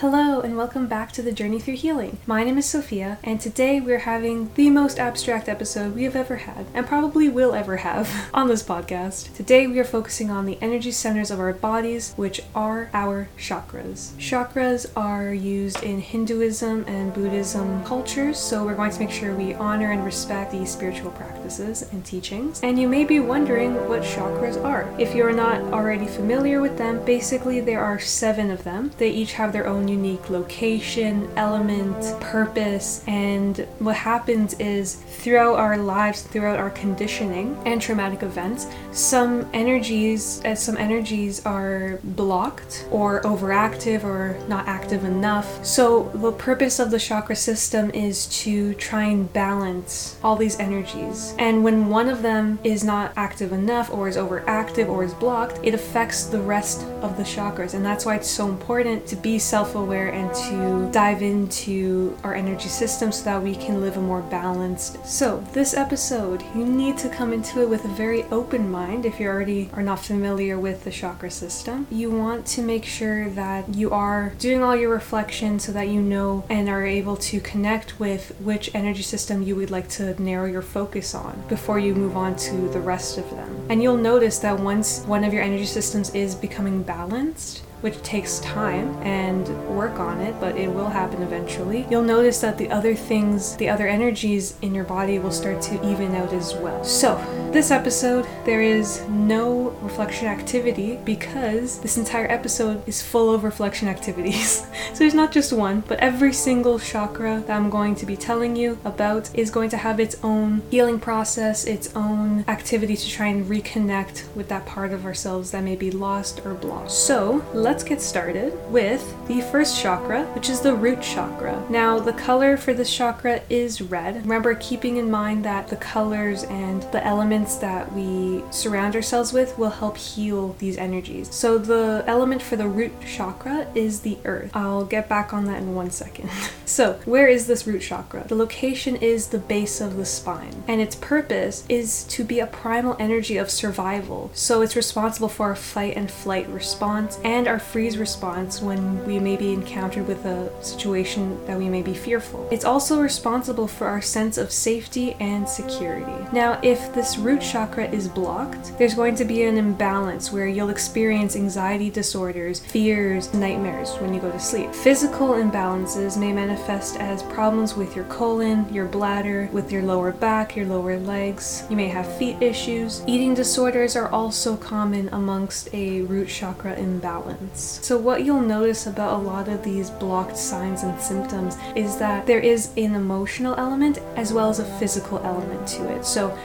Hello, and welcome back to the Journey Through Healing. My name is Sophia, and today we're having the most abstract episode we have ever had, and probably will ever have, on this podcast. Today we are focusing on the energy centers of our bodies, which are our chakras. Chakras are used in Hinduism and Buddhism cultures, so we're going to make sure we honor and respect these spiritual practices and teachings. And you may be wondering what chakras are. If you're not already familiar with them, basically there are seven of them. They each have their own unique location, element, purpose, and what happens is throughout our lives, throughout our conditioning and traumatic events, some energies, as uh, some energies are blocked or overactive or not active enough. So the purpose of the chakra system is to try and balance all these energies. And when one of them is not active enough or is overactive or is blocked, it affects the rest of the chakras. And that's why it's so important to be self aware and to dive into our energy system so that we can live a more balanced. So, this episode, you need to come into it with a very open mind if you already are not familiar with the chakra system. You want to make sure that you are doing all your reflection so that you know and are able to connect with which energy system you would like to narrow your focus on before you move on to the rest of them. And you'll notice that once one of your energy systems is becoming balanced, which takes time and work on it, but it will happen eventually, you'll notice that the other things, the other energies in your body will start to even out as well. So, this episode, there is no reflection activity because this entire episode is full of reflection activities. so, there's not just one, but every single chakra that I'm going to be telling you about is going to have its own healing process, its own activity to try and reconnect with that part of ourselves that may be lost or blocked. So, let's let's get started with the first chakra, which is the root chakra. Now, the color for this chakra is red. Remember, keeping in mind that the colors and the elements that we surround ourselves with will help heal these energies. So, the element for the root chakra is the earth. I'll get back on that in one second. so, where is this root chakra? The location is the base of the spine, and its purpose is to be a primal energy of survival. So, it's responsible for our fight and flight response and our freeze response when we may be encountered with a situation that we may be fearful. It's also responsible for our sense of safety and security. Now, if this root chakra is blocked, there's going to be an imbalance where you'll experience anxiety disorders, fears, nightmares when you go to sleep. Physical imbalances may manifest as problems with your colon, your bladder, with your lower back, your lower legs. You may have feet issues. Eating disorders are also common amongst a root chakra imbalance. So, what you'll notice about a lot of these blocked signs and symptoms is that there is an emotional element as well as a physical element to it. So,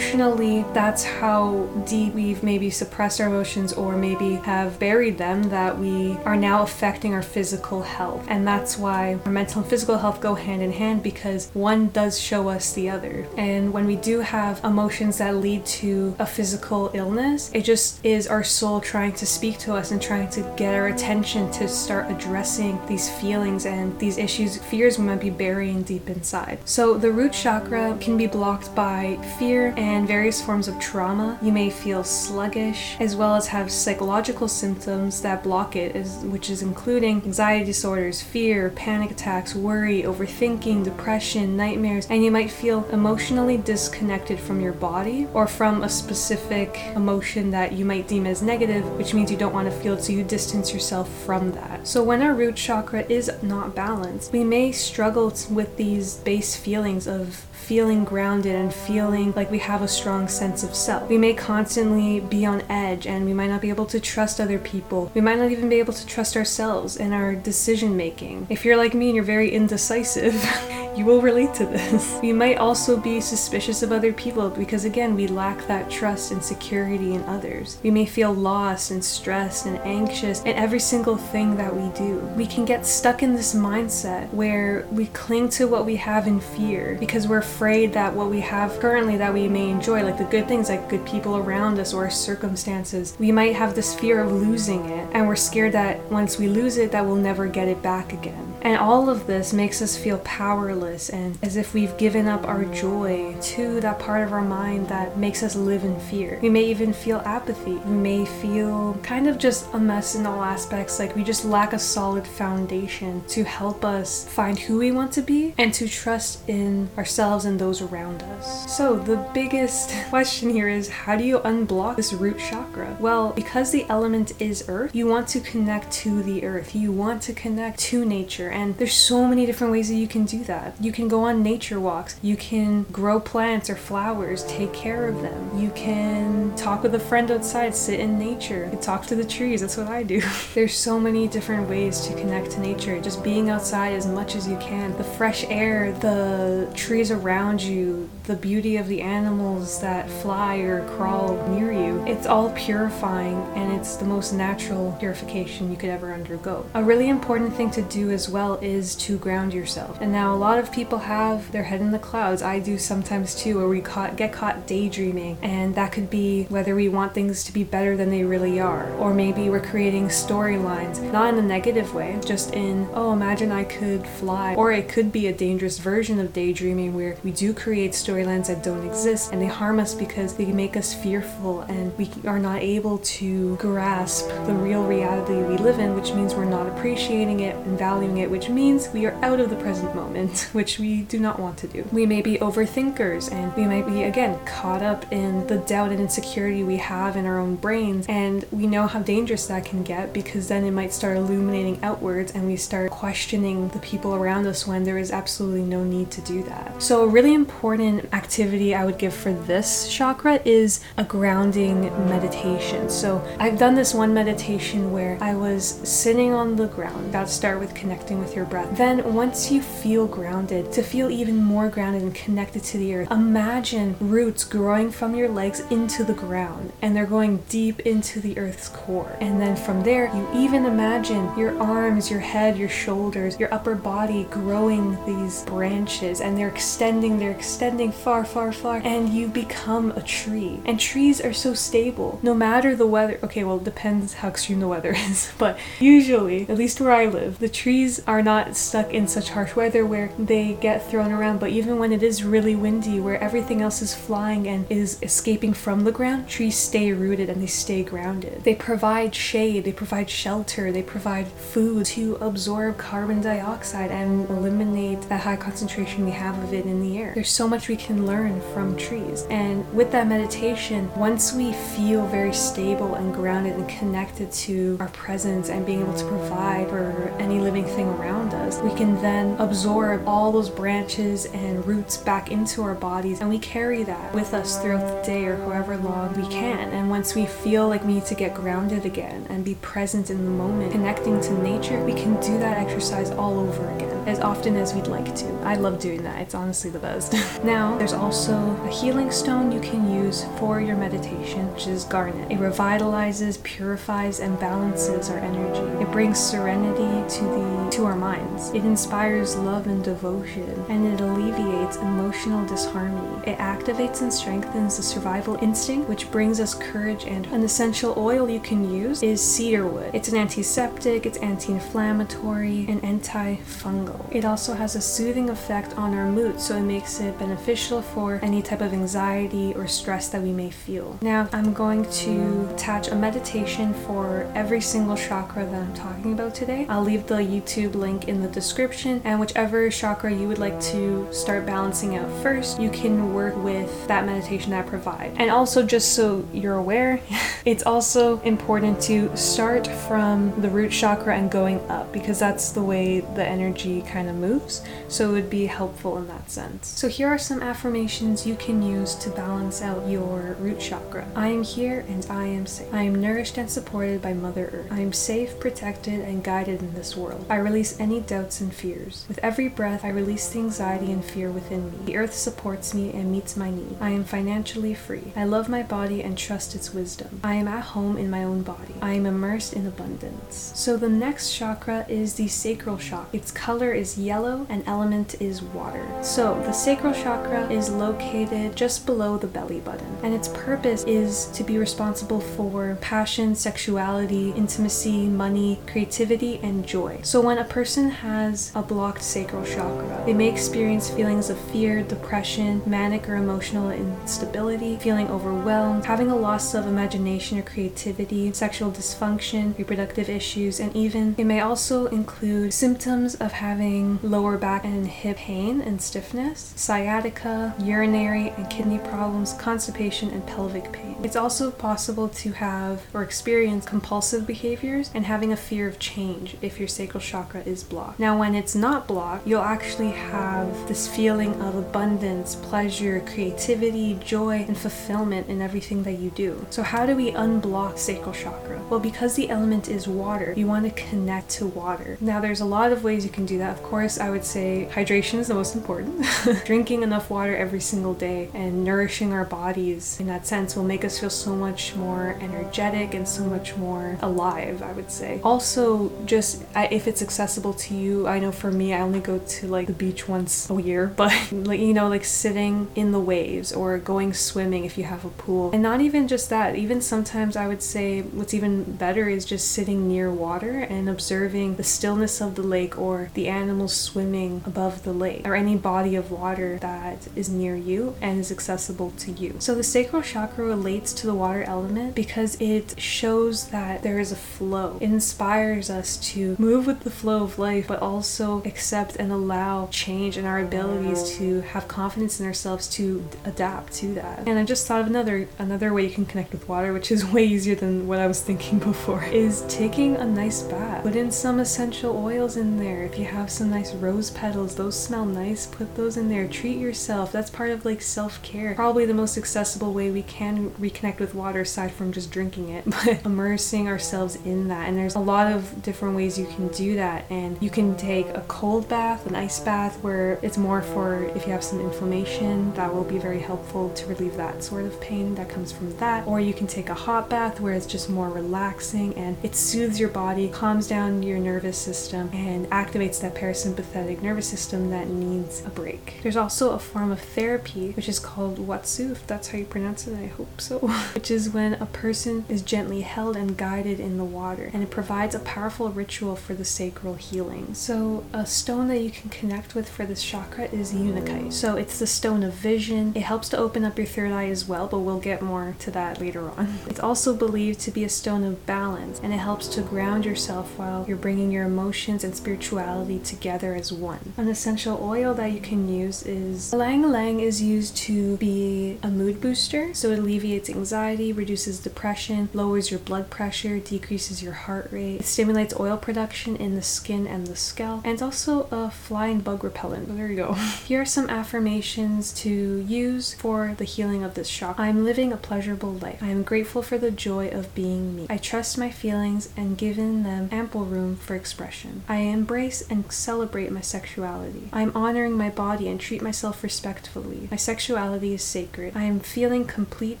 that's how deep we've maybe suppressed our emotions or maybe have buried them that we are now affecting our physical health. And that's why our mental and physical health go hand in hand because one does show us the other. And when we do have emotions that lead to a physical illness, it just is our soul trying to speak to us and trying to get our attention to start addressing these feelings and these issues, fears we might be burying deep inside. So, the root chakra can be blocked by fear and various forms of trauma. You may feel sluggish, as well as have psychological symptoms that block it, which is including anxiety disorders, fear, panic attacks, worry, overthinking, depression, nightmares, and you might feel emotionally disconnected from your body or from a specific emotion that you might deem as negative, which means you don't want to feel it, so you distance yourself from that. So when our root chakra is not balanced, we may struggle with these base feelings of feeling grounded and feeling like we have a strong sense of self. We may constantly be on edge and we might not be able to trust other people. We might not even be able to trust ourselves in our decision making. If you're like me and you're very indecisive, you will relate to this. We might also be suspicious of other people because, again, we lack that trust and security in others. We may feel lost and stressed and anxious in every single thing that we do. We can get stuck in this mindset where we cling to what we have in fear because we're afraid that what we have currently that we may enjoy, like the good things, like good people around us or circumstances, we might have this fear of losing it and we're scared that once we lose it that we'll never get it back again. And all of this makes us feel powerless and as if we've given up our joy to that part of our mind that makes us live in fear. We may even feel apathy. We may feel kind of just a mess in all aspects, like we just lack a solid foundation to help us find who we want to be and to trust in ourselves and those around us. So, the biggest question here is how do you unblock this root chakra? Well, because the element is earth, you want to connect to the earth. You want to connect to nature, and there's so many different ways that you can do that. You can go on nature walks, you can grow plants or flowers, take care of them. You can talk with a friend outside, sit in nature, talk to the trees. That's what I do. there's so many different ways to connect to nature. Just being outside as much as you can, the fresh air, the trees around you, the beauty of the animals that fly or crawl near you. It's all purifying and it's the most natural purification you could ever undergo. A really important thing to do as well is to ground yourself. And now a lot of people have their head in the clouds. I do sometimes too, where we caught, get caught daydreaming. And that could be whether we want things to be better than they really are. Or maybe we're creating storylines, not in a negative way, just in, oh, imagine I could fly. Or it could be a dangerous version of daydreaming where we do create storylines that don't exist and they harm us because they make us fearful and we are not able to grasp the real reality we live in, which means we're not appreciating it and valuing it, which means we are out of the present moment, which we do not want to do. We may be overthinkers and we might be, again, caught up in the doubt and insecurity we have in our own brains, and we know how dangerous that can get because then it might start illuminating outwards and we start questioning the people around us when there is absolutely no need to do that. So, a really important activity I would give for this chakra is a grounding meditation. So, I've done this one meditation where I was sitting on the ground. To start with connecting with your breath. Then, once you feel grounded, to feel even more grounded and connected to the earth, imagine roots growing from your legs into the ground and they're going deep into the earth's core. And then from there, you even imagine your arms, your head, your shoulders, your upper body growing these branches and they're extending, they're extending far, far, far, and you become a tree. And trees are so stable no matter the weather. Okay, well, it depends how extreme the weather is, but usually, at least where I live, the trees are not stuck in such harsh weather where they get thrown around. But even when it is really windy, where everything else is flying and is escaping from the ground, trees stay rooted and they stay grounded. They provide shade, they provide shelter, they provide food to absorb carbon dioxide and eliminate that high concentration we have of it in the air. There's so much we can learn from trees. And with that meditation, once we feel very stable and grounded and connected to our presence and being able to provide for any living thing around us, we can then absorb all those branches and roots back into our bodies and we carry that with us throughout the day or however long we can. And once we feel like we need to get grounded again and be present in the moment, connecting to nature, we can do that exercise all over again as often as we'd like to. I love doing that, it's honestly the best. now, there's also a healing stone you can use for your meditation, which is garnet. It revitalizes, purifies, and balances our energy. It brings serenity to the to our minds. It inspires love and devotion, and it alleviates emotional disharmony. It activates and strengthens the survival instinct, which brings us courage and an essential oil you can use is cedarwood. It's an antiseptic, it's anti-inflammatory, and antifungal. It also has a soothing effect on our mood, so it makes it beneficial for any type of anxiety or stress that we may feel. Now, I'm going to attach a meditation for every single chakra that I'm talking about today. I'll leave the YouTube link in the description, and whichever chakra you would like to start balancing out first, you can work with that meditation that I provide. And also, just so you're aware, it's also important to start from the root chakra and going up because that's the way the energy kind of moves. So it would be helpful in that sense. So here are some affirmations you can use to balance out your root chakra. I am here and I am safe. I am nourished and supported by Mother Earth. I am safe, protected, and guided in this world. I release any doubts and fears. With every breath, I release the anxiety and fear within me. The earth supports me and meets my need. I am financially free. I love my body and trust its wisdom. I am at home in my own body. I am immersed in abundance. So the next chakra is the sacral chakra. Its color is yellow and element is water. So the sacral chakra is located just below the belly button, and its purpose is to be responsible for passion, sexuality, intimacy, money, creativity, and joy. So when a person has a blocked sacral chakra, they may experience feelings of fear, depression, manic or emotional instability, feeling overwhelmed, having a loss of imagination or creativity, sexual dysfunction, reproductive issues, and even it may also include symptoms of having lower back and hip pain and stiffness, sciatica, urinary and kidney problems, constipation, and pelvic pain. It's also possible to have or experience compulsive behaviors and having a fear of change if your sacral chakra is blocked. Now, when it's not blocked, you'll actually have this feeling of abundance, pleasure, creativity, joy, and fulfillment in everything that you do. So, how do we unblock sacral chakra? Well, because the element is water, you want to connect to water. Now, there's a lot of ways you can do that. Of course, I would say hydration is the most important. Drinking enough water every single day and nourishing our bodies in that sense will make us feel so much more energetic and so much more alive, I would say. Also, just if it's accessible to you, I know for me, I only go to like the beach once a year, but like, you know, like sitting in the waves or going swimming if you have a pool. And not even just that, even sometimes I would say what's even better is just sitting near water and observing the stillness of the lake or the animals swimming above the lake or any body of water that is near you and is accessible to you. So the sacral chakra relates to the water element because it shows that there is a flow. It inspires us to move with the flow of life, but also accept and allow change and our abilities to have confidence in ourselves to adapt to that. And I just thought of another another way you can connect with water, which is way easier than what I was thinking before, is taking a nice bath. Put in some essential oils in there. If you have some nice rose petals, those smell nice, put those in there. Treat yourself. That's part of like self-care. Probably the most accessible way we can reconnect with water aside from just drinking it, but immersing ourselves in that. And there's a lot of different ways you can do that. And you can take a cold bath, an ice bath, where it's more for if you have some inflammation, that will be very helpful to relieve that sort of pain that comes from that. Or you can take a hot bath where it's just more relaxing and it soothes your body, calms down your nervous system, and activates that parasympathetic nervous system that needs a break. There's also a form of therapy which is called Watsu, if that's how you pronounce it, I hope so, which is when a person is gently held and guided in the water, and it provides a powerful ritual for the sacral healing. So, a stone that you can connect with for this chakra is unakite. So, it's the stone of vision. It helps to open up your third eye as well, but we'll get more to that later on. It's also believed to be a stone of balance, and it helps to ground yourself while you're bringing your emotions and spirituality together as one. An essential oil that you can use is ylang ylang is used to be a mood booster, so it alleviates anxiety, reduces depression, lowers your blood pressure, decreases your heart rate. It stimulates oil production in the skin and the scalp, and it's also a fly and bug repellent. There you go. Here are some affirmations to use for the healing of this shock. I am living a pleasurable life. I am grateful for the joy of being me. I trust my feelings and given them ample room for expression. I embrace and celebrate my sexuality. I am honoring my body and treat myself respectfully. My sexuality is sacred. I am feeling complete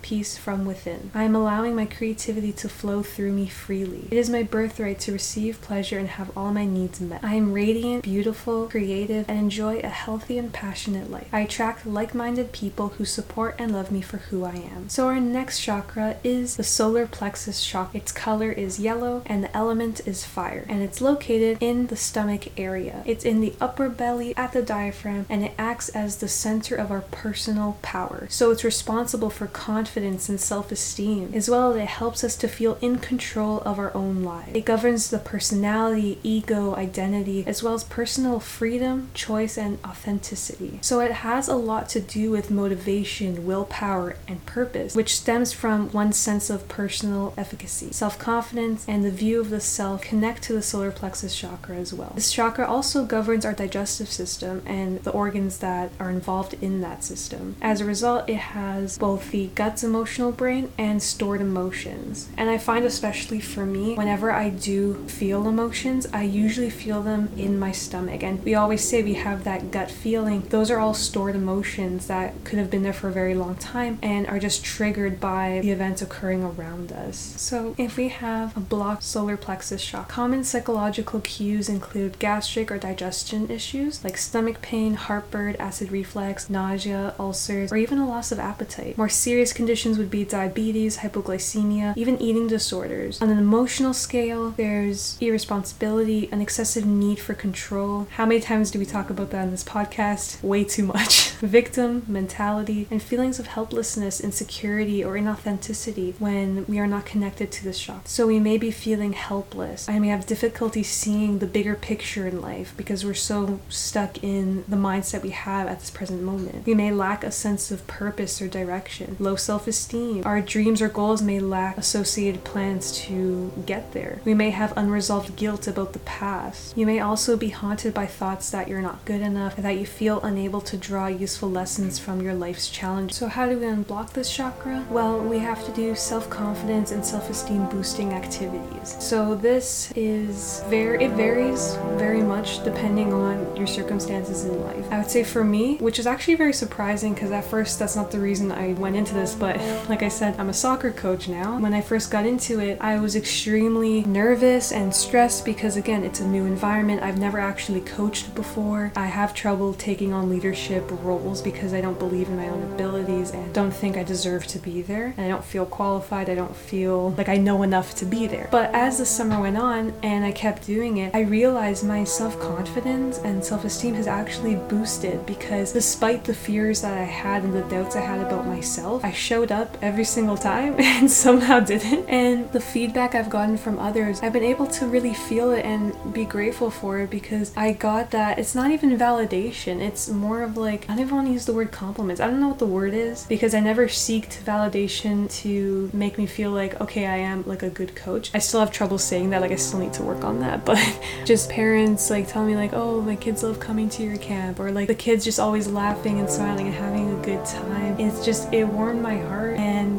peace from within. I am allowing my creativity to flow through me freely. It is my birthright to receive pleasure and have all my needs met. I am radiant, beautiful, creative, and enjoy a healthy and passionate life. I attract like minded people who support and love me for who I am. So, our next chakra is the solar plexus chakra. Its color is yellow and the element is fire, and it's located in the stomach area. It's in the upper belly at the diaphragm and it acts as the center of our personal power. So, it's responsible for confidence and self esteem, as well as it helps us to feel in control of our own lives. It governs the personality, ego, identity, as well as personal freedom, choice, and authenticity. So, it has a lot to do with motivation, willpower, and purpose, which stems from one's sense of personal efficacy. Self confidence and the view of the self connect to the solar plexus chakra as well. This chakra also governs our digestive system and the organs that are involved in that system. As a result, it has both the guts emotional brain and stored emotions. And I find, especially for me, whenever I do feel emotions, I usually feel them in my stomach. And we always say we have that gut feeling. Those are all stored emotions that could have been there for a very long time and are just triggered by the events occurring around us. So, if we have a blocked solar plexus shock, common psychological cues include gastric or digestion issues like stomach pain, heartburn, acid reflux, nausea, ulcers, or even a loss of appetite. More serious conditions would be diabetes, hypoglycemia, even eating disorders. On an emotional scale, there's irresponsibility, an excessive need for control. How many times do we talk about that in this podcast? Way too much. Victim mentality and feelings of helplessness, insecurity, or inauthenticity when we are not connected to the shock. So we may be feeling helpless. I may have difficulty seeing the bigger picture in life because we're so stuck in the mindset we have at this present moment. We may lack a sense of purpose or direction, low self esteem. Our dreams or goals may lack associated plans to get there. We may have unresolved guilt about the past. You may also be haunted by thoughts that you're not good enough, that you feel unable to draw useful lessons from your life's challenge. So, how do we unblock this chakra? Well, we have to do self confidence and self esteem boosting activities. So, this is very, it varies very much depending on your circumstances in life. I would say for me, which is actually very surprising because at first that's not the reason I went into this, but like I said, I'm a soccer coach now. When I first got into it, I was extremely nervous and stressed because, again, it's a new environment. I've never actually coached before. I have trouble taking on leadership roles because I don't believe in my own abilities and don't think I deserve to be there. And I don't feel qualified. I don't feel like I know enough to be there. But as the summer went on and I kept doing it, I realized my self confidence and self esteem has actually boosted because despite the fears that I had and the doubts I had about myself, I showed up every single time and somehow didn't. And the feedback I've gotten from others, I've been able to really feel it and be grateful for it because I got that it's not even validation, it's more of like, I don't even want to use the word compliments. I don't know what the word is because I never seeked validation to make me feel like, okay, I am like a good coach. I still have trouble saying that, like, I still need to work on that, but just parents like telling me, like, oh, my kids love coming to your camp, or like the kids just always laughing and smiling and having a good time. It's just, it warmed my heart.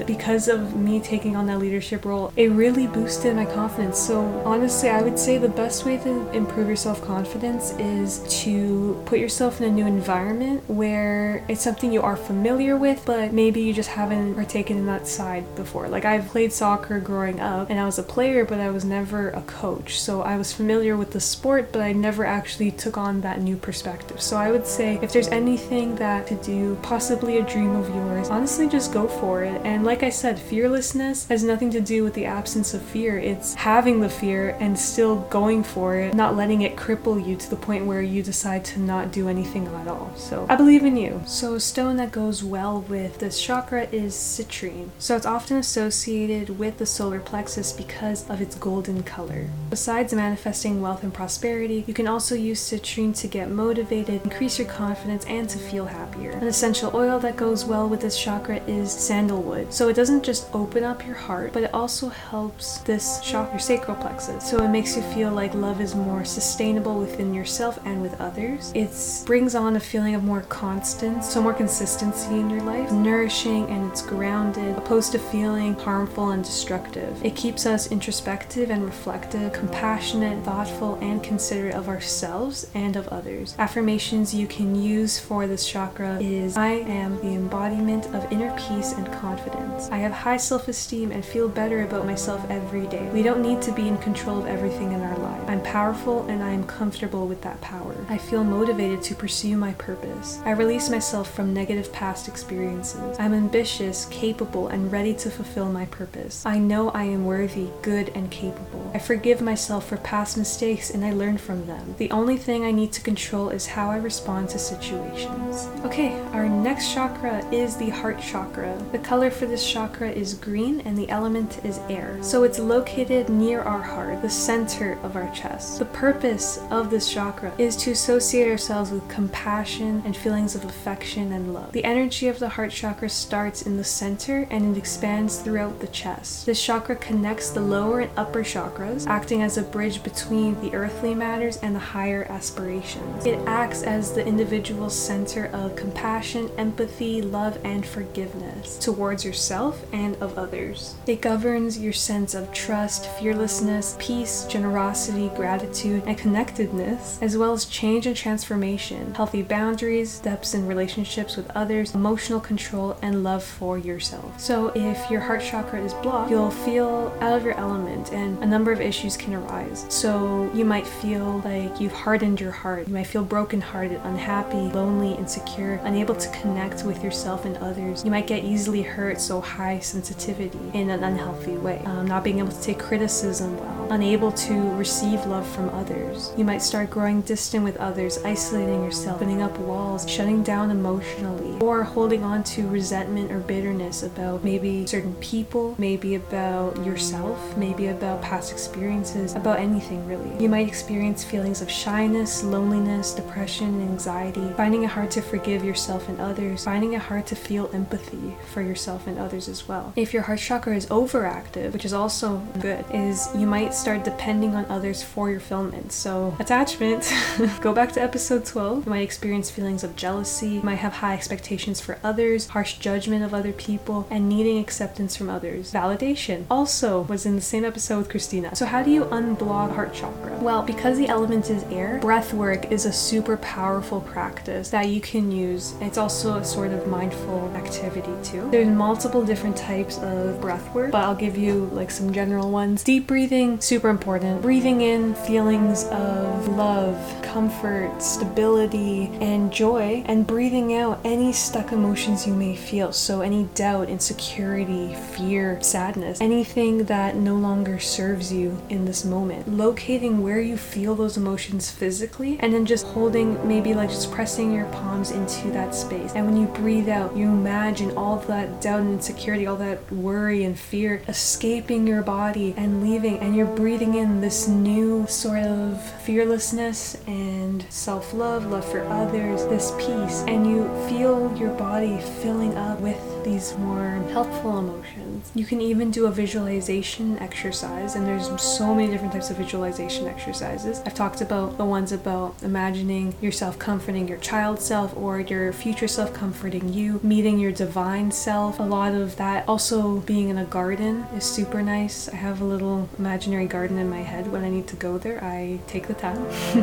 Because of me taking on that leadership role, it really boosted my confidence. So, honestly, I would say the best way to improve your self confidence is to put yourself in a new environment where it's something you are familiar with, but maybe you just haven't partaken in that side before. Like, I've played soccer growing up and I was a player, but I was never a coach. So, I was familiar with the sport, but I never actually took on that new perspective. So, I would say if there's anything that to do, possibly a dream of yours, honestly, just go for it. And like I said, fearlessness has nothing to do with the absence of fear. It's having the fear and still going for it, not letting it cripple you to the point where you decide to not do anything at all. So I believe in you. So a stone that goes well with this chakra is citrine. So it's often associated with the solar plexus because of its golden color. Besides manifesting wealth and prosperity, you can also use citrine to get motivated, increase your confidence, and to feel happier. An essential oil that goes well with this chakra is sandalwood. So it doesn't just open up your heart, but it also helps this chakra, your sacral plexus. So it makes you feel like love is more sustainable within yourself and with others. It brings on a feeling of more constant, so more consistency in your life, nourishing and it's grounded, opposed to feeling harmful and destructive. It keeps us introspective and reflective, compassionate, thoughtful, and considerate of ourselves and of others. Affirmations you can use for this chakra is I am the embodiment of inner peace and confidence. I have high self esteem and feel better about myself every day. We don't need to be in control of everything in our life. I'm powerful and I am comfortable with that power. I feel motivated to pursue my purpose. I release myself from negative past experiences. I'm ambitious, capable, and ready to fulfill my purpose. I know I am worthy, good, and capable. I forgive myself for past mistakes and I learn from them. The only thing I need to control is how I respond to situations. Okay, our next chakra is the heart chakra. The color for this chakra is green and the element is air. So it's located near our heart, the center of our chest. The purpose of this chakra is to associate ourselves with compassion and feelings of affection and love. The energy of the heart chakra starts in the center and it expands throughout the chest. This chakra connects the lower and upper chakras, acting as a bridge between the earthly matters and the higher aspirations. It acts as the individual center of compassion, empathy, love, and forgiveness towards yourself and of others. It governs your sense of trust, fearlessness, peace, generosity, gratitude, and connectedness, as well as change and transformation, healthy boundaries, depths in relationships with others, emotional control, and love for yourself. So, if your heart chakra is blocked, you'll feel out of your element and a number of issues can arise. So, you might feel like you've hardened your heart, you might feel brokenhearted, unhappy, lonely, insecure, unable to connect with yourself and others. You might get easily hurt, so high sensitivity in an unhealthy way, um, not being able to take criticism well unable to receive love from others. You might start growing distant with others, isolating yourself, putting up walls, shutting down emotionally, or holding on to resentment or bitterness about maybe certain people, maybe about yourself, maybe about past experiences, about anything really. You might experience feelings of shyness, loneliness, depression, anxiety, finding it hard to forgive yourself and others, finding it hard to feel empathy for yourself and others as well. If your heart chakra is overactive, which is also good, is you might start depending on others for your fulfillment. So, attachment, go back to episode 12. You might experience feelings of jealousy, you might have high expectations for others, harsh judgment of other people, and needing acceptance from others. Validation also was in the same episode with Christina. So, how do you unblock heart chakra? Well, because the element is air, breath work is a super powerful practice that you can use. It's also a sort of mindful activity too. There's multiple different types of breath work, but I'll give you like some general ones. Deep breathing, super important. Breathing in feelings of love, comfort, stability, and joy, and breathing out any stuck emotions you may feel. So, any doubt, insecurity, fear, sadness, anything that no longer serves you in this moment. Locating where you feel those emotions physically, and then just holding, maybe like just pressing your palms into that space. And when you breathe out, you imagine all that doubt and insecurity, all that worry and fear escaping your body and leaving, and you're breathing in this new sort of fearlessness and self love, love for others, this peace, and you feel your body filling up with these more helpful emotions. You can even do a visualization exercise, and there's so many different types of visualization exercises. I've talked about the ones about imagining yourself comforting your child self or your future self comforting you, meeting your divine self. A lot of that also being in a garden is super nice. I have a little imaginary garden in my head. When I need to go there, I take the time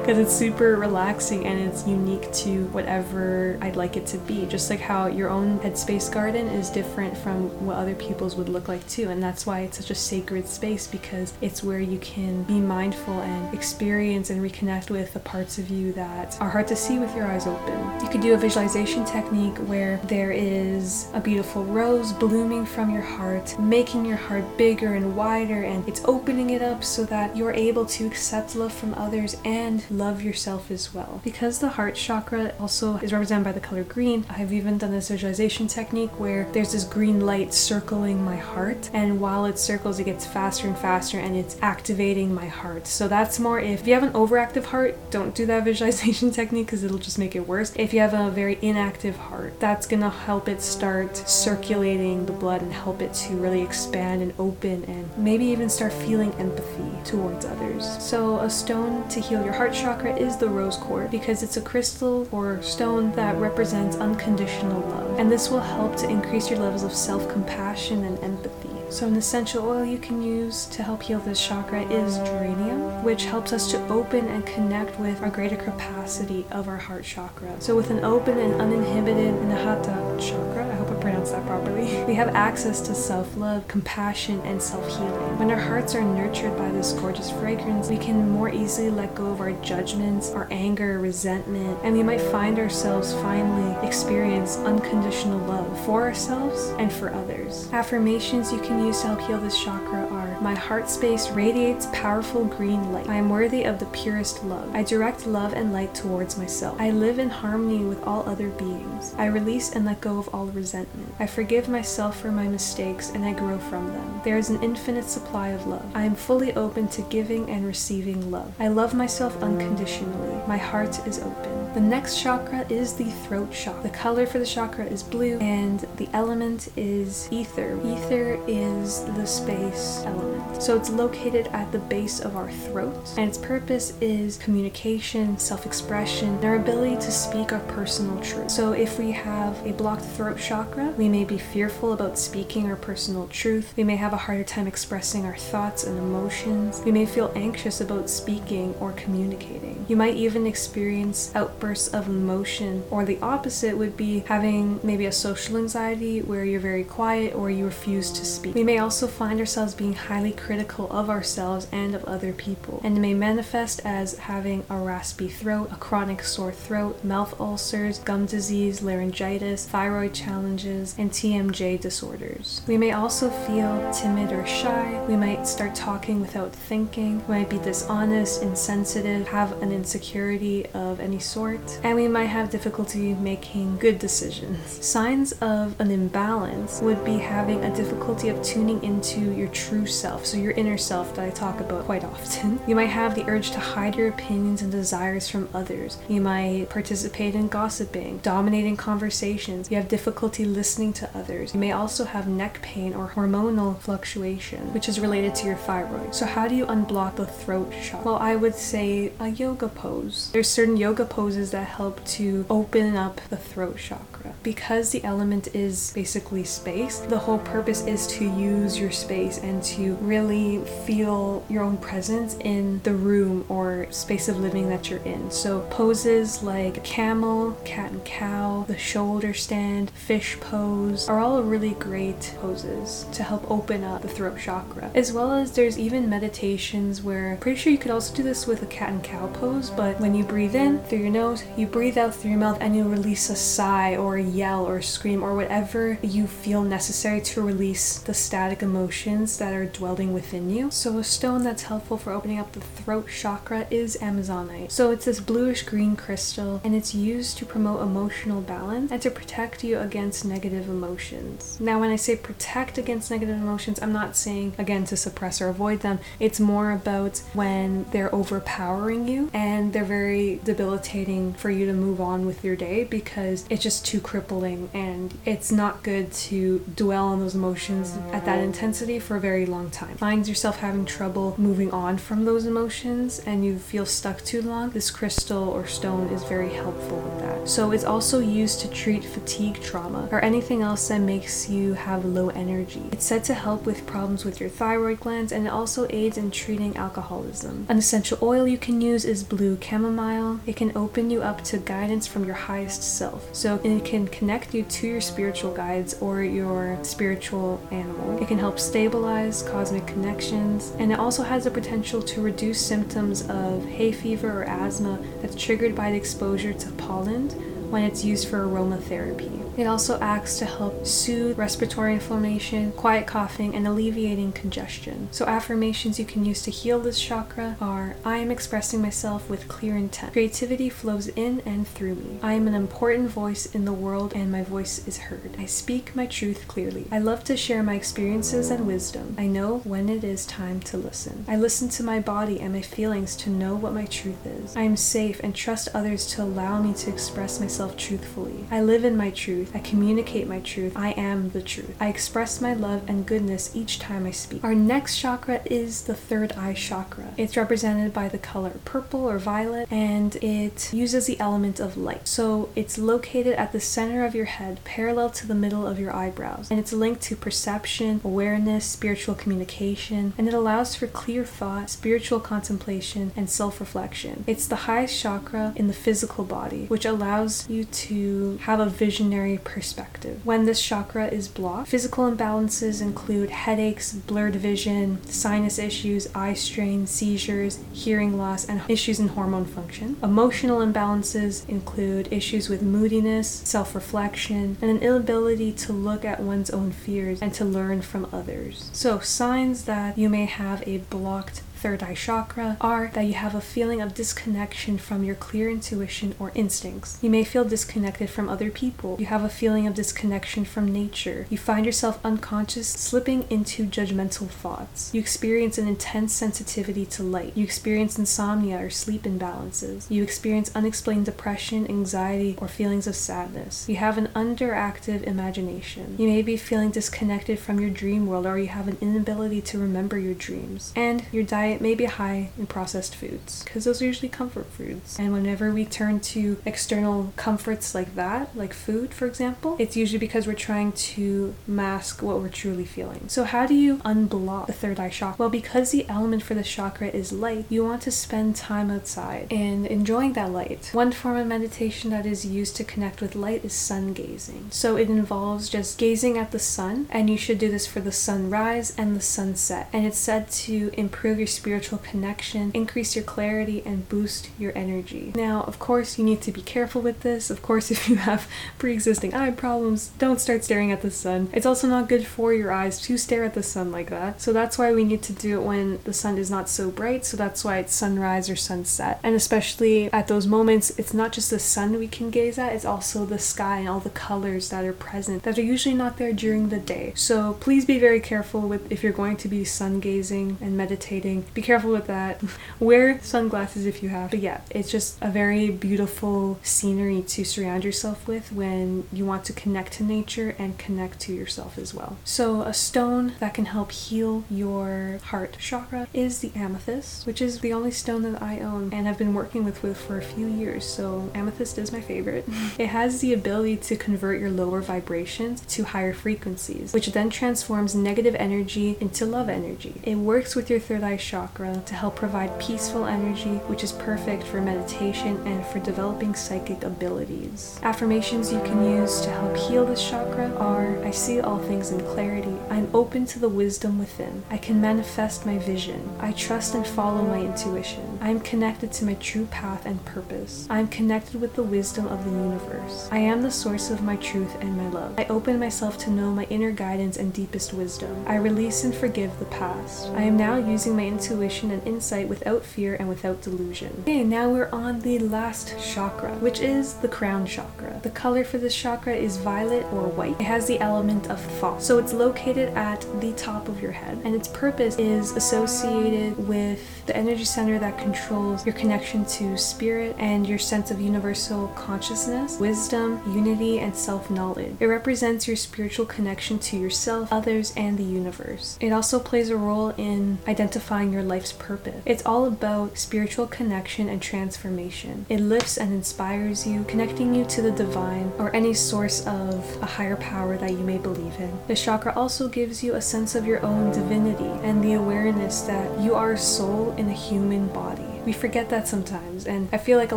because it's super relaxing and it's unique to whatever I'd like it to be. Just like how your own headspace garden is different from what other people's would look like too. And that's why it's such a sacred space because it's where you can be mindful and experience and reconnect with the parts of you that are hard to see with your eyes open. You could do a visualization technique where there is a beautiful rose blooming from your heart, making your heart bigger and wider, and it's opening it up so that you're able to accept love from others and love yourself as well. Because the heart chakra also is represented by the color green, I've even done this visualization technique where there's this green light circling my heart, and while it circles, it gets faster and faster and it's activating my heart. So that's more if you have an overactive heart, don't do that visualization technique because it'll just make it worse. If you have a very inactive heart, that's gonna help it start circulating the blood and help it to really expand and open and maybe even start feeling empathy towards others. So, a stone to heal your heart chakra is the rose quartz because it's a crystal or stone that represents unconditional love, and this will help to increase your levels of self compassion and empathy. So, an essential oil you can use to help heal this chakra is geranium, which helps us to open and connect with our greater capacity of our heart chakra. So, with an open and uninhibited Anahata chakra, I hope I pronounced that properly, we have access to self love, compassion, and self healing. When our hearts are nurtured by this gorgeous fragrance, we can more easily let go of our judgments, our anger, resentment, and we might find ourselves finally experience unconditional love for ourselves and for others. Affirmations you can use to help heal this chakra My heart space radiates powerful green light. I am worthy of the purest love. I direct love and light towards myself. I live in harmony with all other beings. I release and let go of all resentment. I forgive myself for my mistakes and I grow from them. There is an infinite supply of love. I am fully open to giving and receiving love. I love myself unconditionally. My heart is open. The next chakra is the throat chakra. The color for the chakra is blue and the element is ether. Ether is the space element. So it's located at the base of our throat and its purpose is communication, self-expression, and our ability to speak our personal truth. So if we have a blocked throat chakra, we may be fearful about speaking our personal truth. We may have a harder time expressing our thoughts and emotions. We may feel anxious about speaking or communicating. You might even experience outbursts of emotion, or the opposite would be having maybe a social anxiety where you're very quiet or you refuse to speak. We may also find ourselves being highly highly critical of ourselves and of other people, and may manifest as having a raspy throat, a chronic sore throat, mouth ulcers, gum disease, laryngitis, thyroid challenges, and TMJ disorders. We may also feel timid or shy. We might start talking without thinking. We might be dishonest, insensitive, have an insecurity of any sort, and we might have difficulty making good decisions. Signs of an imbalance would be having a difficulty of tuning into your true self, so your inner self that I talk about quite often. You might have the urge to hide your opinions and desires from others. You might participate in gossiping, dominating conversations. You have difficulty listening to others. You may also have neck pain or hormonal fluctuation, which is related to your thyroid. So, how do you unblock the throat chakra? Well, I would say a yoga pose. There's certain yoga poses that help to open up the throat chakra. Because the element is basically space, the whole purpose is to use your space and to really feel your own presence in the room or space of living that you're in. So, poses like camel, cat and cow, the shoulder stand, fish pose are all really great poses to help open up the throat chakra. As well as there's even meditations where I'm pretty sure you could also do this with a cat and cow pose, but when you breathe in through your nose, you breathe out through your mouth and you release a sigh or a yell or scream or whatever you feel necessary to release the static emotions that are dwelling within you. So, a stone that's helpful for opening up the throat chakra is Amazonite. So, it's this bluish green crystal and it's used to promote emotional balance and to protect you against negative emotions. Now, when I say protect against negative emotions, I'm not saying again to suppress or avoid them. It's more about when they're overpowering you and they're very debilitating for you to move on with your day because it's just too crippling and it's not good to dwell on those emotions at that intensity for a very long time. Find yourself having trouble moving on from those emotions and you feel stuck too long, this crystal or stone is very helpful with that. So it's also used to treat fatigue trauma or anything else that makes you have low energy. It's said to help with problems with your thyroid glands and it also aids in treating alcoholism. An essential oil you can use is blue chamomile. It can open you up to guidance from your highest self. So it can connect you to your spiritual guides or your spiritual animal. It can help stabilize cosmic connections and it also has the potential to reduce symptoms of hay fever or asthma that's triggered by the exposure to pollen when it's used for aromatherapy. It also acts to help soothe respiratory inflammation, quiet coughing, and alleviating congestion. So, affirmations you can use to heal this chakra are I am expressing myself with clear intent. Creativity flows in and through me. I am an important voice in the world, and my voice is heard. I speak my truth clearly. I love to share my experiences and wisdom. I know when it is time to listen. I listen to my body and my feelings to know what my truth is. I am safe and trust others to allow me to express myself truthfully. I live in my truth truth. I communicate my truth. I am the truth. I express my love and goodness each time I speak. Our next chakra is the third eye chakra. It's represented by the color purple or violet and it uses the element of light. So it's located at the center of your head, parallel to the middle of your eyebrows. And it's linked to perception, awareness, spiritual communication, and it allows for clear thought, spiritual contemplation, and self reflection. It's the highest chakra in the physical body, which allows you to have a visionary perspective. When this chakra is blocked, physical imbalances include headaches, blurred vision, sinus issues, eye strain, seizures, hearing loss, and issues in hormone function. Emotional imbalances include issues with moodiness, self reflection, and an inability to look at one's own fears and to learn from others. So, signs that you may have a blocked third eye chakra are that you have a feeling of disconnection from your clear intuition or instincts. You may feel disconnected from other people. You have a feeling of disconnection from nature. You find yourself unconscious slipping into judgmental thoughts. You experience an intense sensitivity to light. You experience insomnia or sleep imbalances. You experience unexplained depression, anxiety, or feelings of sadness. You have an underactive imagination. You may be feeling disconnected from your dream world or you have an inability to remember your dreams. And your diet diet may be high in processed foods because those are usually comfort foods. And whenever we turn to external comforts like that, like food, for example, it's usually because we're trying to mask what we're truly feeling. So, how do you unblock the third eye chakra? Well, because the element for the chakra is light, you want to spend time outside and enjoying that light. One form of meditation that is used to connect with light is sun gazing. So, it involves just gazing at the sun, and you should do this for the sunrise and the sunset. And it's said to improve your spiritual connection, increase your clarity, and boost your energy. Now, of course, you need to be careful with this. Of course, if you have pre existing eye problems, don't start staring at the sun. It's also not good for your eyes to stare at the sun like that. So that's why we need to do it when the sun is not so bright. So that's why it's sunrise or sunset. And especially at those moments, it's not just the sun we can gaze at, it's also the sky and all the colors that are present that are usually not there during the day. So please be very careful with if you're going to be sun gazing and meditating. Be careful with that. Wear sunglasses if you have. But yeah, it's just a very beautiful scenery to surround yourself with when you want to connect to nature and connect to yourself as well. So, a stone that can help heal your heart chakra is the amethyst, which is the only stone that I own and I've been working with, with for a few years. So, amethyst is my favorite. it has the ability to convert your lower vibrations to higher frequencies, which then transforms negative energy into love energy. It works with your third eye chakra to help provide peaceful energy, which is perfect for meditation and for developing psychic abilities. Affirmations you can use to help heal this chakra are I see all things in clarity. I'm open to the wisdom within. I can manifest my vision. I trust and follow my intuition. I am connected to my true path and purpose. I am connected with the wisdom of the universe. I am the source of my truth and my love. I open myself to know my inner guidance and deepest wisdom. I release and forgive the past. I am now using my intuition and insight without fear and without delusion. Okay, now we're on the last chakra, which is the crown chakra. The color for this chakra is violet or white. It has the element of thought. So it's located at the top of your head, and its purpose is associated with the energy center that controls your connection to spirit and your sense of universal consciousness, wisdom, unity, and self knowledge. It represents your spiritual connection to yourself, others, and the universe. It also plays a role in identifying your life's purpose. It's all about spiritual connection and transformation. It lifts and inspires you, connecting you to the divine or any source of a higher power that you may believe in. The chakra also gives you a sense of your own divinity and the awareness that you are a soul in a human body. We forget that sometimes, and I feel like a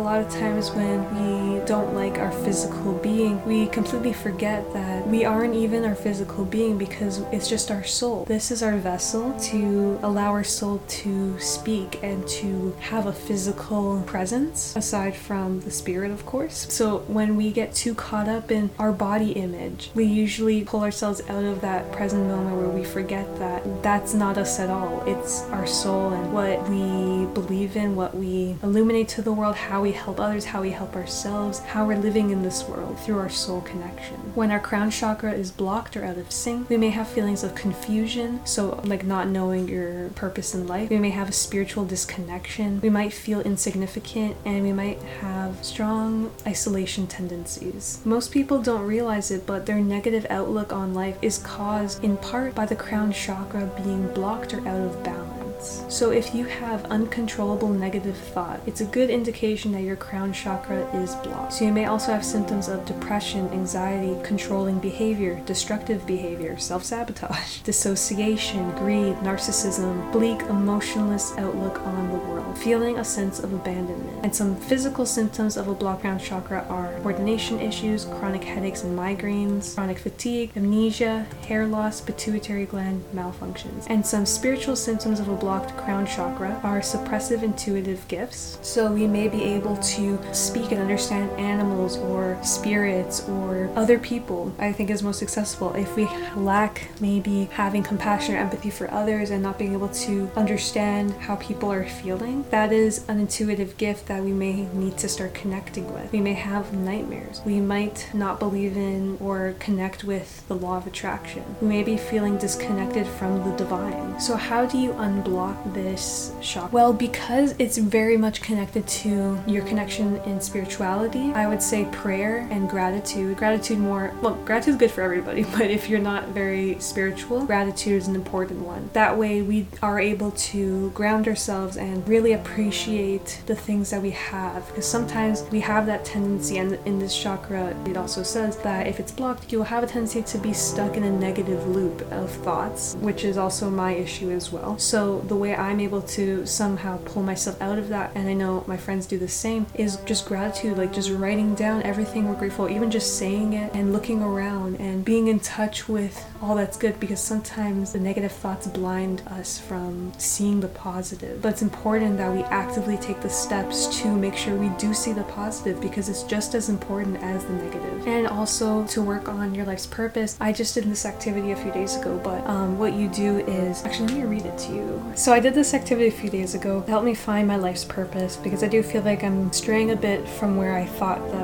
lot of times when we don't like our physical being, we completely forget that we aren't even our physical being because it's just our soul. This is our vessel to allow our soul to speak and to have a physical presence aside from the spirit, of course. So when we get too caught up in our body image, we usually pull ourselves out of that present moment where we forget that that's not us at all. It's our soul and what we believe in, what we illuminate to the world, how we help others, how we help ourselves, how we're living in this world through our soul connection. When our crown chakra is blocked or out of sync, we may have feelings of confusion, so like not knowing your purpose in life. We may have a spiritual disconnection. We might feel insignificant and we might have strong isolation tendencies. Most people don't realize it, but their negative outlook on life is caused in part by the crown chakra being blocked or out of balance. So if you have uncontrollable negative thought, it's a good indication that your crown chakra is blocked. So you may also have symptoms of depression, anxiety, controlling behavior, destructive behavior, self-sabotage, dissociation, greed, narcissism, bleak, emotionless outlook on the world, feeling a sense of abandonment. And some physical symptoms of a blocked crown chakra are coordination issues, chronic headaches and migraines, chronic fatigue, amnesia, hair loss, pituitary gland malfunctions. And some spiritual symptoms of a blocked crown chakra are suppressive intuitive gifts. So we may be able to speak and understand animals or spirits or other people, I think is most successful. If we lack maybe having compassion or empathy for others and not being able to understand how people are feeling, that is an intuitive gift that we may need to start connecting with. We may have nightmares. We might not believe in or connect with the law of attraction. We may be feeling disconnected from the divine. So, how do you unblock? This chakra? Well, because it's very much connected to your connection in spirituality, I would say prayer and gratitude. Gratitude more, well, gratitude is good for everybody, but if you're not very spiritual, gratitude is an important one. That way, we are able to ground ourselves and really appreciate the things that we have. Because sometimes we have that tendency, and in this chakra, it also says that if it's blocked, you'll have a tendency to be stuck in a negative loop of thoughts, which is also my issue as well. So, the way I'm able to somehow pull myself out of that, and I know my friends do the same, is just gratitude, like just writing down everything we're grateful, even just saying it and looking around and being in touch with all that's good because sometimes the negative thoughts blind us from seeing the positive. But it's important that we actively take the steps to make sure we do see the positive because it's just as important as the negative. And also to work on your life's purpose. I just did this activity a few days ago, but um, what you do is actually let me read it to you. So I did this activity a few days ago. To help me find my life's purpose because I do feel like I'm straying a bit from where I thought my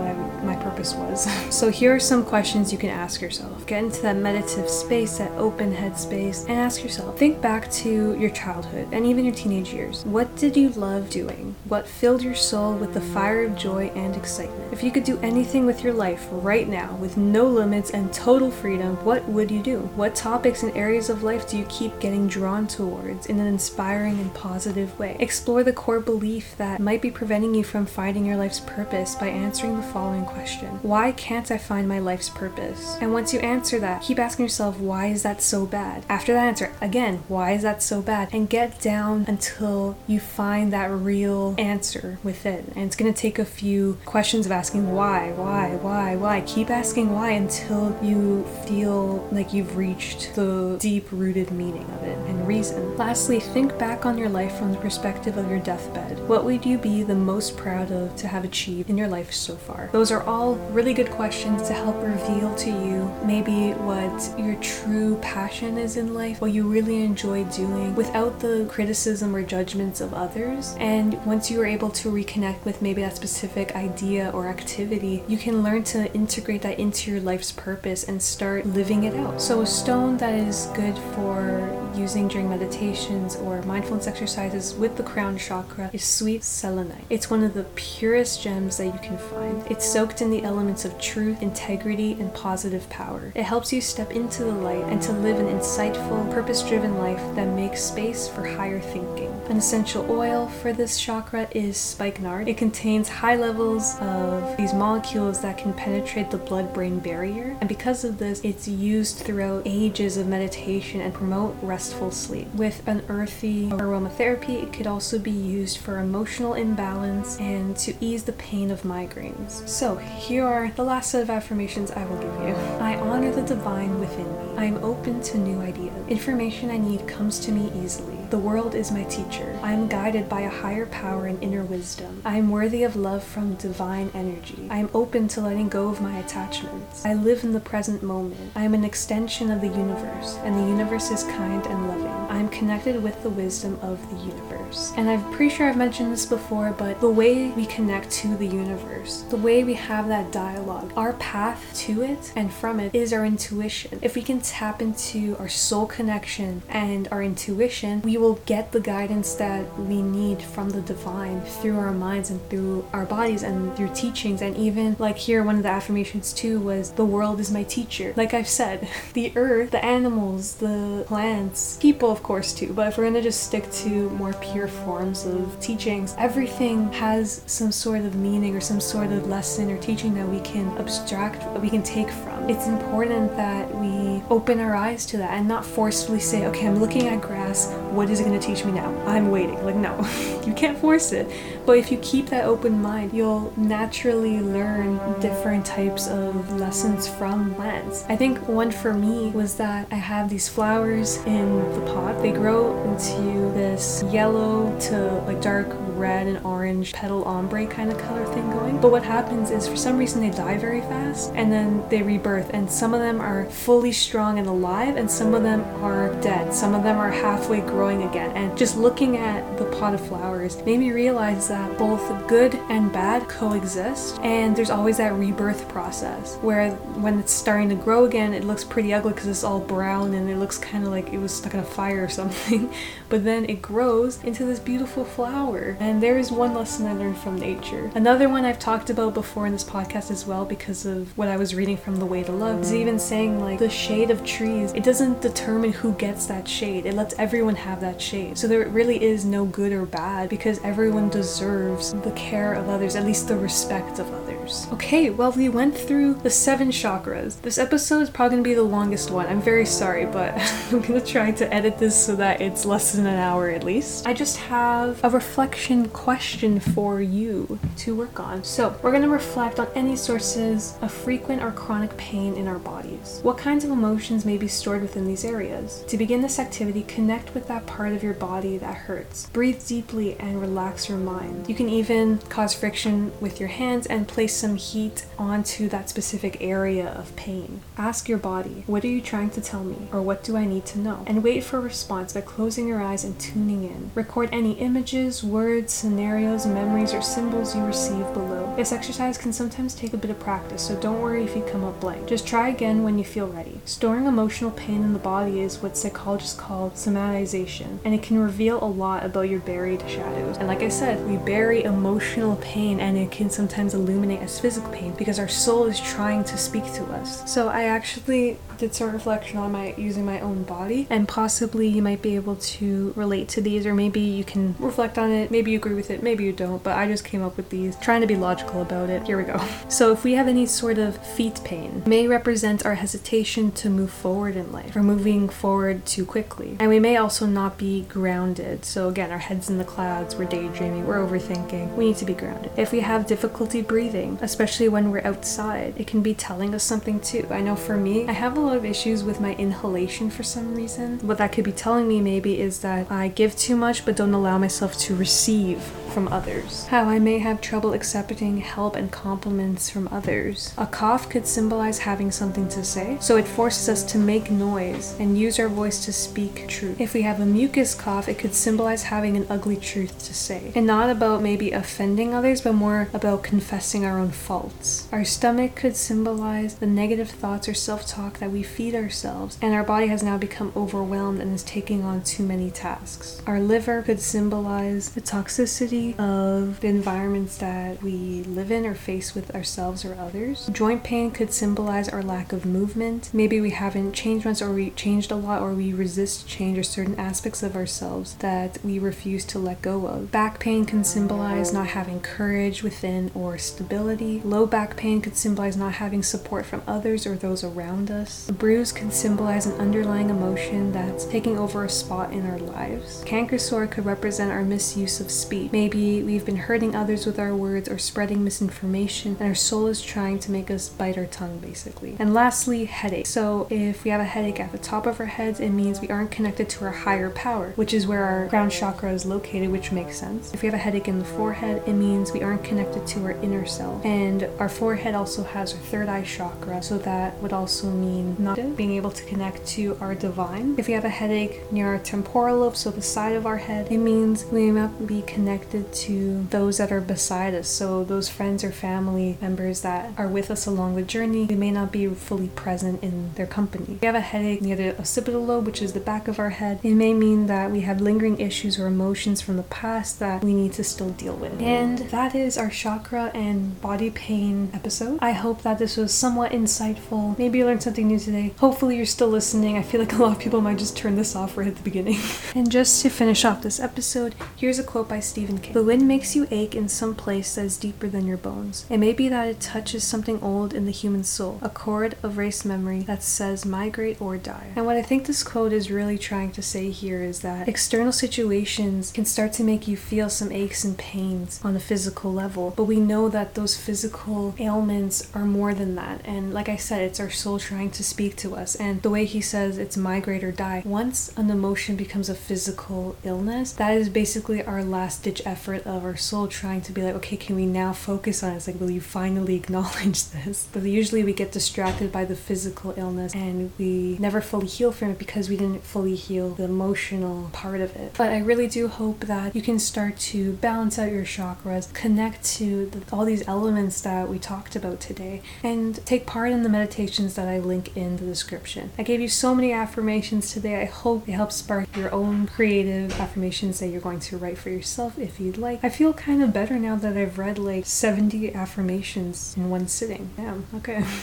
purpose was. so here are some questions you can ask yourself. Get into that meditative space, that open head space, and ask yourself think back to your childhood and even your teenage years. What did you love doing? What filled your soul with the fire of joy and excitement? If you could do anything with your life right now with no limits and total freedom, what would you do? What topics and areas of life do you keep getting drawn towards in an inspiring and positive way? Explore the core belief that might be preventing you from finding your life's purpose by answering the following question Why can't I find my life's purpose? And once you answer that, keep asking yourself, Why is that so bad? After that answer, again, why is that so bad? And get down until you find that real answer within. And it's going to take a few questions of asking why, why, why, why. Keep asking why until you feel like you've reached the deep rooted meaning of it and reason. Lastly, think back on your life from the perspective of your deathbed. What would you be the most proud of to have achieved in your life so far? Those are all really good questions to help reveal to you maybe what your true passion is in life, what you really enjoy doing without the criticism or judgments of others. And once you are able to reconnect with maybe that specific idea or activity, you can learn to integrate that into your life's purpose and start living it out. So, a stone that is good for using during meditations or mindfulness exercises with the crown chakra is sweet selenite. It's one of the purest gems that you can find. It's soaked in the elements of truth, integrity, and positive power. It helps you step into the light and to live an insightful, purpose driven life that makes space for higher thinking. An essential oil for this chakra is spikenard. It contains high levels of these molecules that can penetrate the blood brain barrier, and because of this, it's used throughout ages of meditation and promote restful sleep. With an earthy aromatherapy, it could also be used for emotional imbalance and to ease the pain of migraines. So, here are the last set of affirmations I will give you. I honor the divine within me. I am open to new ideas. Information I need comes to me easily. The world is my teacher. I am guided by a higher power and inner wisdom. I am worthy of love from divine energy. I am open to letting go of my attachments. I live in the present moment. I am an extension of the universe, and the universe is kind and loving. I am connected with the wisdom of the universe. And I'm pretty sure I've mentioned this before, but the way we connect to the universe, the way we have that dialogue, our path to it and from it is our intuition. If we can tap into our soul connection and our intuition, we will get the guidance that we need from the divine through our minds and through our bodies and through teachings. And even like here, one of the affirmations too was, The world is my teacher. Like I've said, the earth, the animals, the plants, people, of course, too. But if we're gonna just stick to more pure forms of teachings, everything has some sort of meaning or some sort of lesson or teaching that we can abstract, we can take from. It's important that we open our eyes to that and not forcefully say, okay, I'm looking at grass, what is it to teach me now? I'm waiting. Like, no, you can't force it. But if you keep that open mind, you'll naturally learn different types of lessons from plants. I think one for me was that I have these flowers in the pot. They grow into this yellow to like dark red and orange petal ombre kind of color thing going. But what happens is for some reason they die very fast and then they rebirth and some of them are fully strong and alive and some of them are dead. Some of them are halfway growing again. And just looking at the pot of flowers made me realize that both good and bad coexist and there's always that rebirth process where when it's starting to grow again it looks pretty ugly because it's all brown and it looks kind of like it was stuck in a fire or something. but then it grows into this beautiful flower. And there is one lesson I learned from nature. Another one I've talked about before in this podcast as well because of what I was reading from The Way to Love is even saying like the shade of trees, it doesn't determine who gets that shade. It lets everyone have that shade. So there really is no good or bad because everyone deserves the care of others, at least the respect of others. Okay, well we went through the seven chakras. This episode is probably gonna be the longest one. I'm very sorry, but I'm gonna try to edit this so that it's less than an hour at least. I just have a reflection question for you to work on. So, we're going to reflect on any sources of frequent or chronic pain in our bodies. What kinds of emotions may be stored within these areas? To begin this activity, connect with that part of your body that hurts. Breathe deeply and relax your mind. You can even cause friction with your hands and place some heat onto that specific area of pain. Ask your body, what are you trying to tell me? Or what do I need to know? And wait for a response by closing your eyes and tuning in. Record any images, words, scenarios, memories, or symbols you receive below. This exercise can sometimes take a bit of practice, so don't worry if you come up blank. Just try again when you feel ready. Storing emotional pain in the body is what psychologists call somatization, and it can reveal a lot about your buried shadows. And like I said, we bury emotional pain and it can sometimes illuminate as physical pain because our soul is trying to speak to us. So I actually did some reflection on my using my own body and possibly you might be able to relate to these or maybe you can reflect on it. Maybe you agree with it maybe you don't but i just came up with these trying to be logical about it. Here we go. So if we have any sort of feet pain may represent our hesitation to move forward in life or moving forward too quickly. And we may also not be grounded. So again our heads in the clouds we're daydreaming we're overthinking. We need to be grounded. If we have difficulty breathing especially when we're outside it can be telling us something too. I know for me i have a lot of issues with my inhalation for some reason. What that could be telling me maybe is that I give too much but don't allow myself to receive from others. How I may have trouble accepting help and compliments from others. A cough could symbolize having something to say, so it forces us to make noise and use our voice to speak truth. If we have a mucus cough, it could symbolize having an ugly truth to say, and not about maybe offending others, but more about confessing our own faults. Our stomach could symbolize the negative thoughts or self talk that we feed ourselves, and our body has now become overwhelmed and is taking on too many tasks. Our liver could symbolize the toxicity of the environments that we live in or face with ourselves or others. Joint pain could symbolize our lack of movement. Maybe we haven't changed once or we changed a lot or we resist change or certain aspects of ourselves that we refuse to let go of. Back pain can symbolize not having courage within or stability. Low back pain could symbolize not having support from others or those around us. A bruise can symbolize an underlying emotion that's taking over a spot in our lives. Canker sore could represent our misuse of speech. Maybe we've been hurting others with our words or spreading misinformation, and our soul is trying to make us bite our tongue, basically. And lastly, headache. So, if we have a headache at the top of our heads, it means we aren't connected to our higher power, which is where our crown chakra is located, which makes sense. If we have a headache in the forehead, it means we aren't connected to our inner self. And our forehead also has our third eye chakra, so that would also mean not being able to connect to our divine. If we have a headache near our temporal lobe, so the side of our head, it means we may not be connected to those that are beside us. So, those friends or family members that are with us along the journey, we may not be fully present in their company. If we have a headache near the occipital lobe, which is the back of our head, it may mean that we have lingering issues or emotions from the past that we need to still deal with. And that is our chakra and body pain episode. I hope that this was somewhat insightful. Maybe you learned something new today. Hopefully, you're still listening. I feel like a lot of people might just turn this off right at the beginning. and just to finish off this episode, here's a quote by Stephen King. The wind makes you ache in some place that is deeper than your bones. It may be that it touches something old in the human soul, a chord of race memory that says migrate or die. And what I think this quote is really trying to say here is that external situations can start to make you feel some aches and pains on a physical level, but we know that those physical ailments are more than that. And like I said, it's our soul trying to speak to us. And the way he says it's migrate or die, once an emotion becomes a physical illness, that is basically our last ditch effort of our soul trying to be like, okay, can we now focus on it? It's like, will you finally acknowledge this? But usually we get distracted by the physical illness and we never fully heal from it because we didn't fully heal the emotional part of it. But I really do hope that you can start to balance out your chakras, connect to the, all these elements that we talked about today, and take part in the meditations that I link in the description. I gave you so many affirmations today. I hope it helps spark your own creative affirmations that you're going to write for yourself if you'd like. I feel kind of better now that I've read like 70 affirmations in one sitting. Yeah, okay.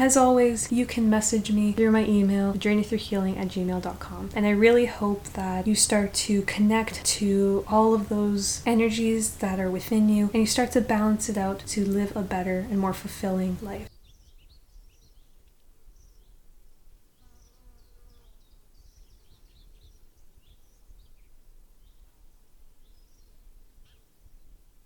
As always, you can message me through my email, journeythroughhealing at gmail.com. And I really hope that you start to connect to all of those energies that are within you and you start to balance it out to live a better and more fulfilling life.